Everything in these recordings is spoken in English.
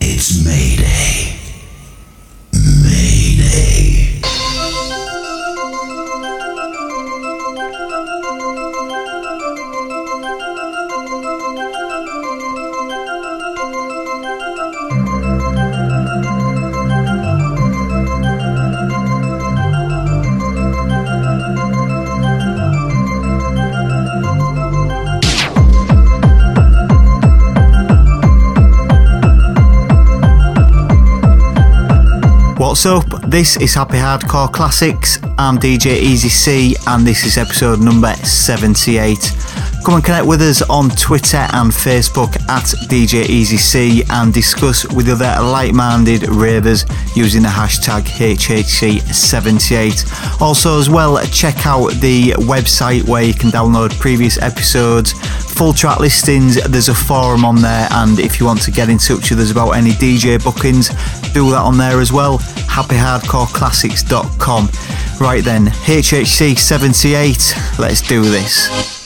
It's Mayday. Up? This is Happy Hardcore Classics. I'm DJ Easy C, and this is episode number 78. Come and connect with us on Twitter and Facebook at DJ Easy C and discuss with other like minded ravers using the hashtag HHC78. Also, as well, check out the website where you can download previous episodes, full track listings. There's a forum on there, and if you want to get in touch with us about any DJ bookings, do that on there as well. HappyHardcoreClassics.com. Right then, HHC78, let's do this.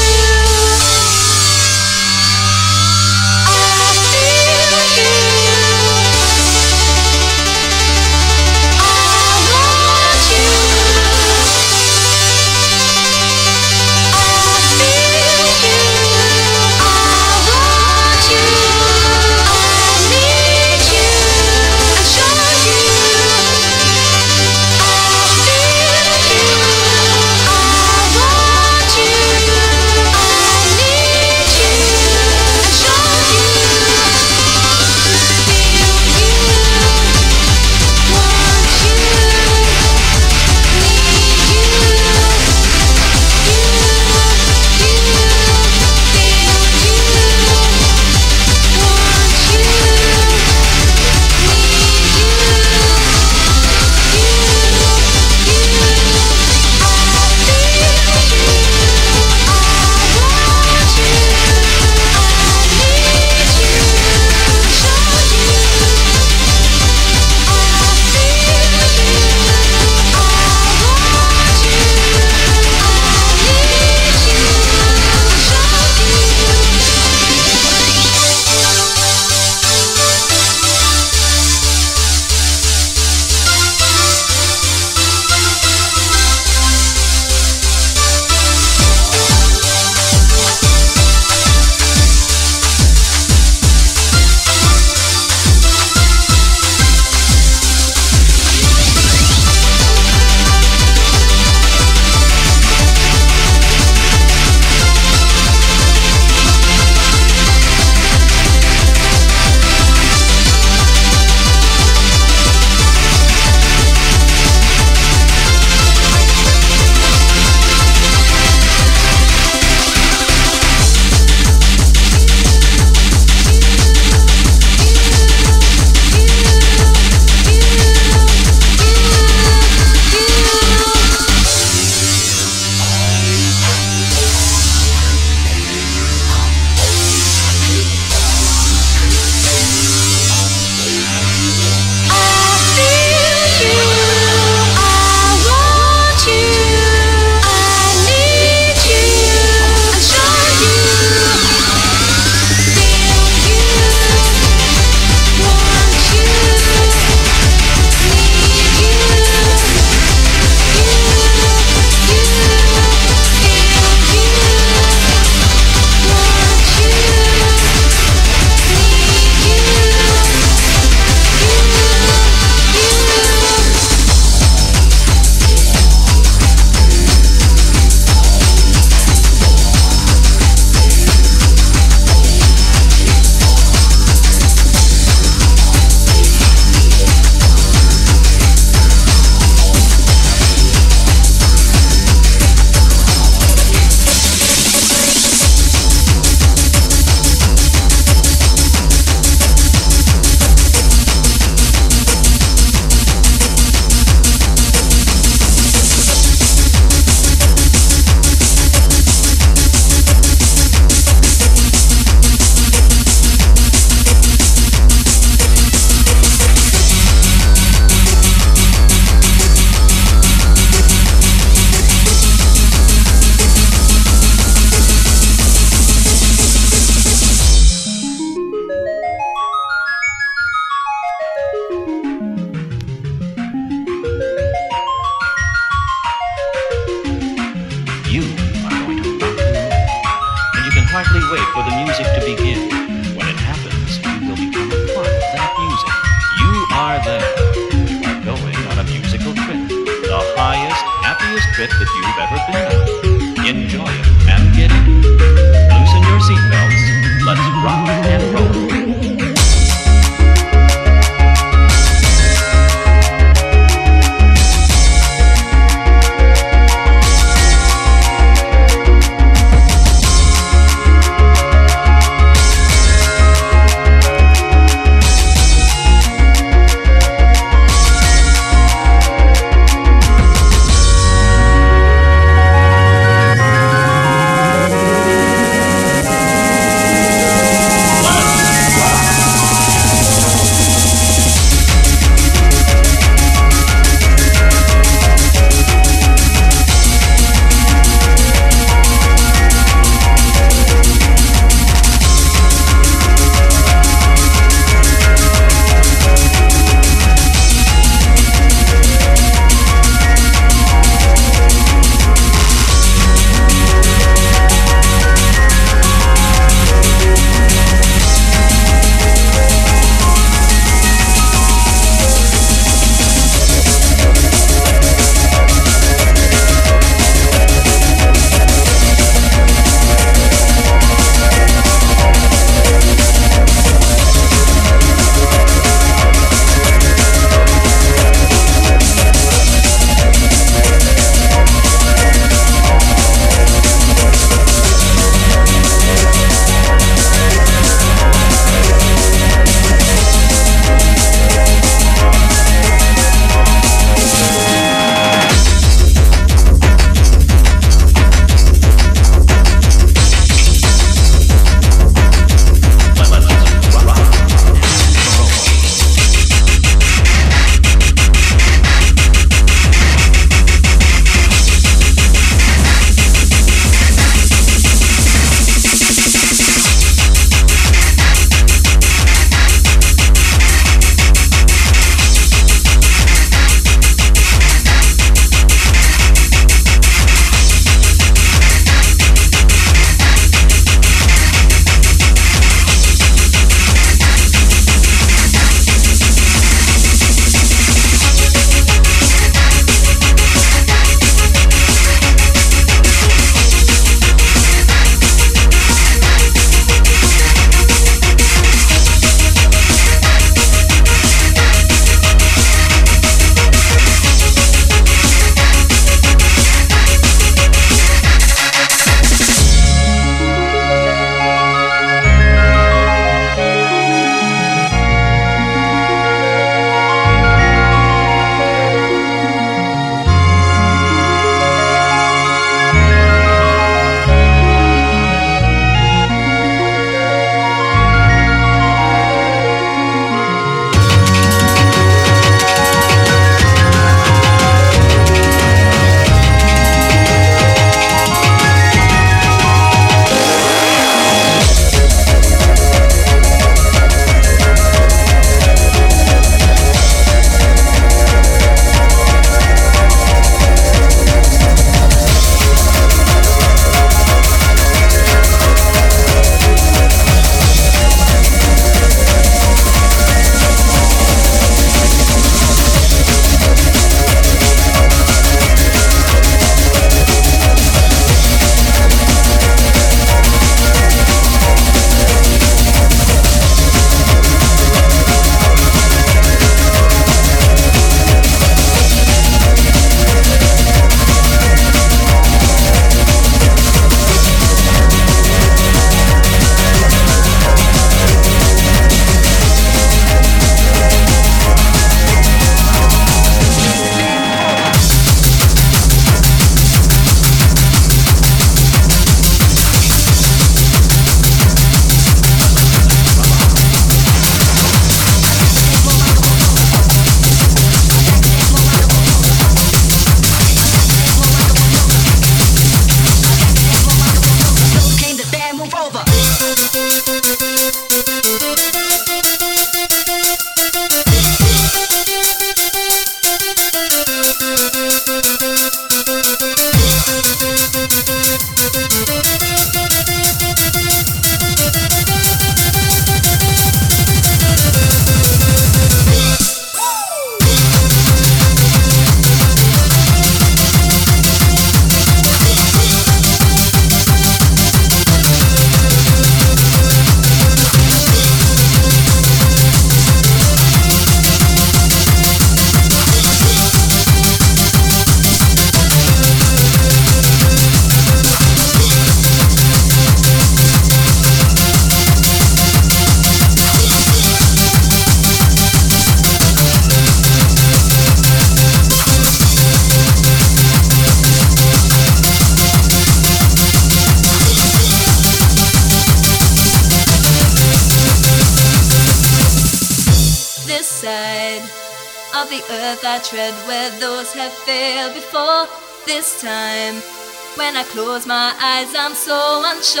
I close my eyes, I'm so unsure.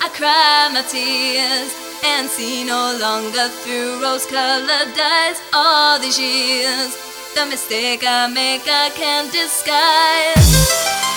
I cry my tears and see no longer through rose colored eyes. All these years, the mistake I make, I can't disguise.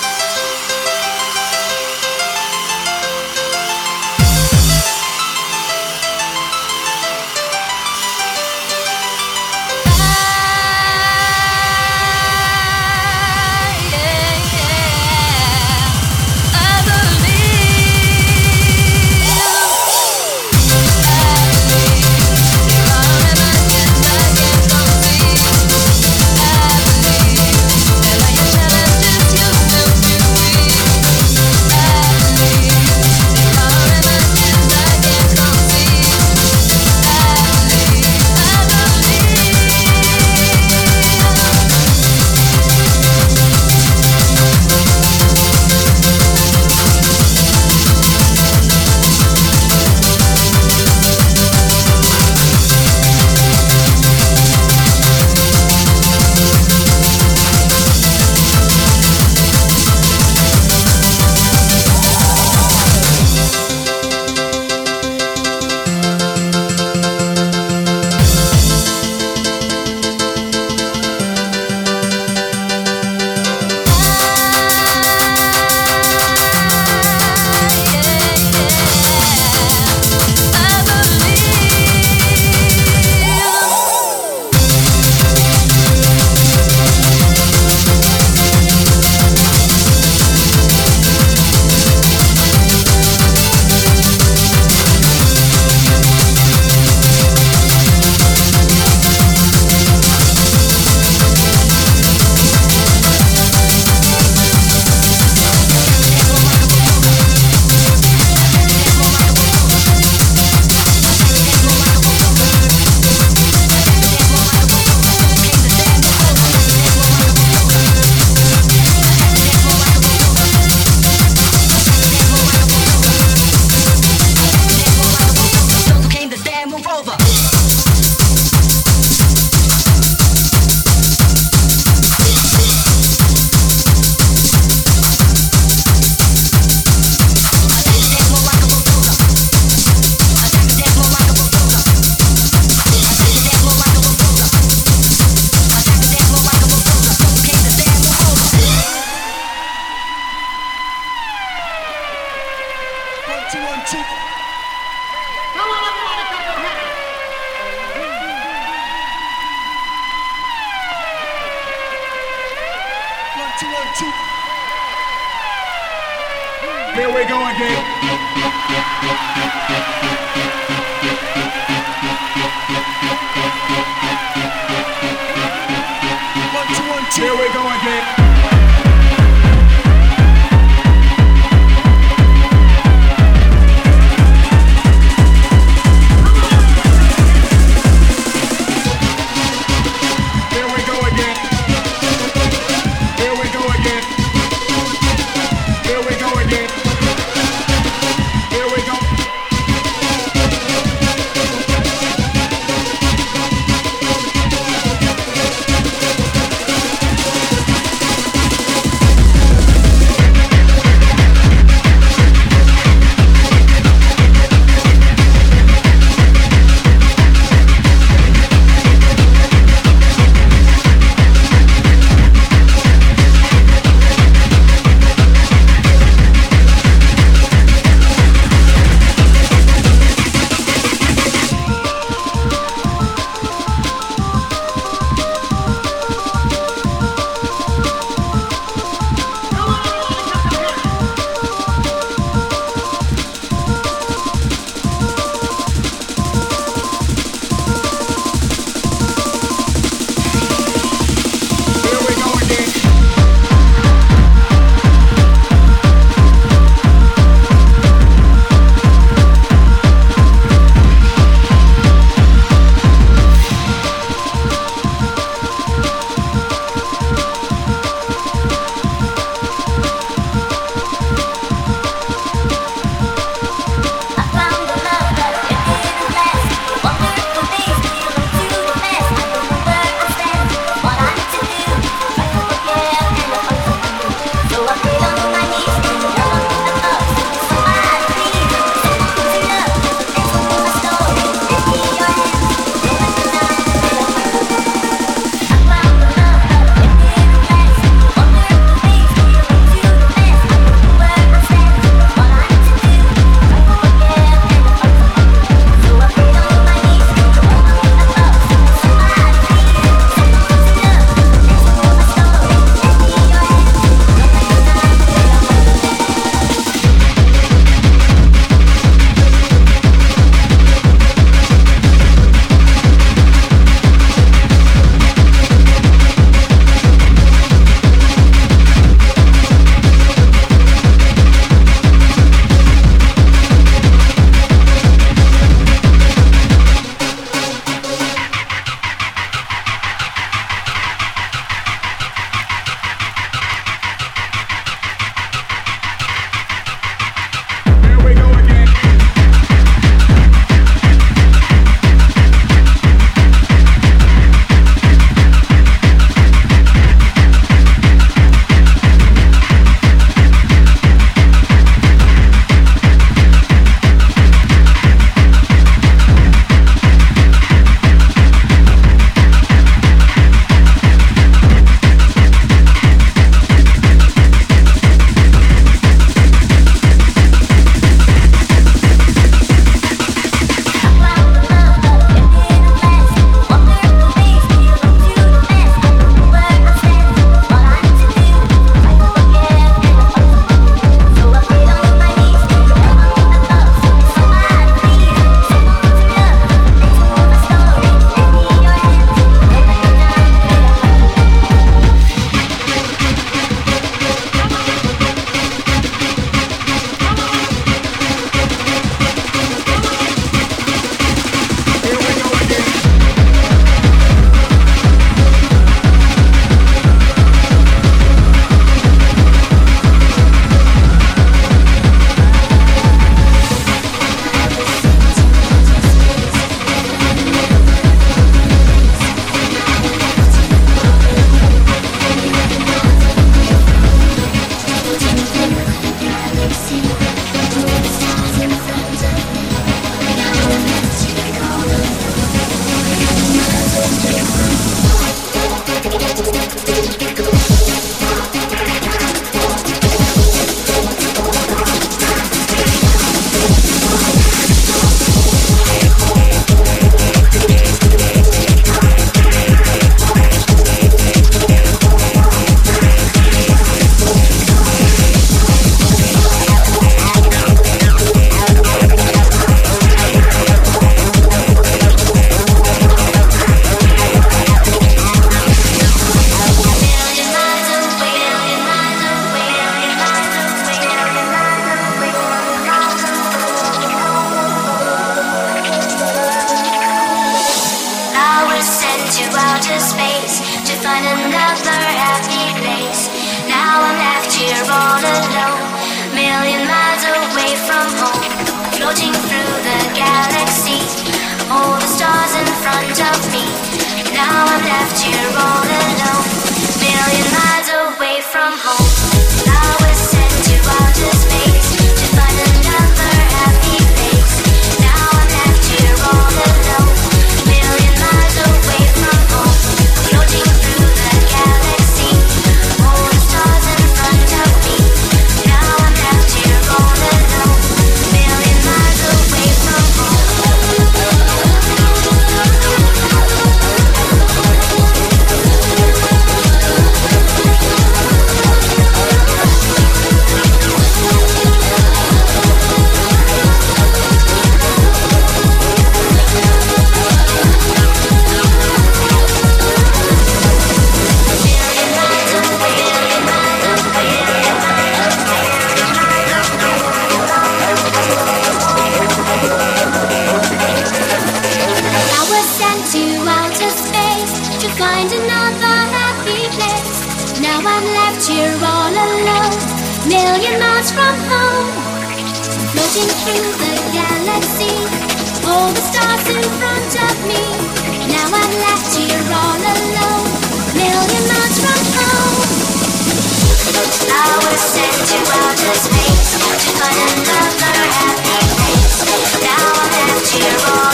Now I'm empty,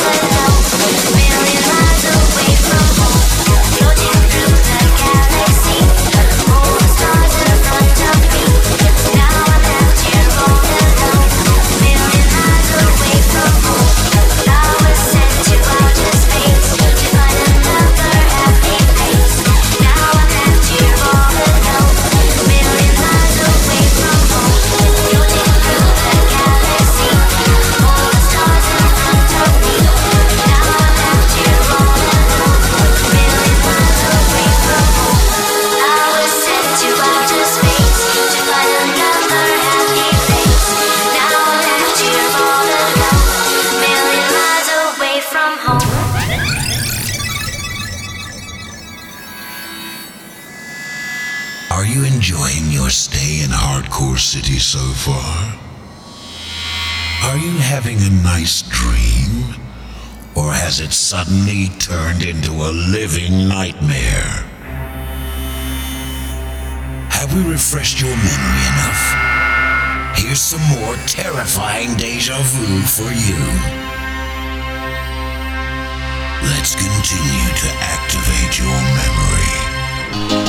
refreshed your memory enough, here's some more terrifying deja vu for you. Let's continue to activate your memory.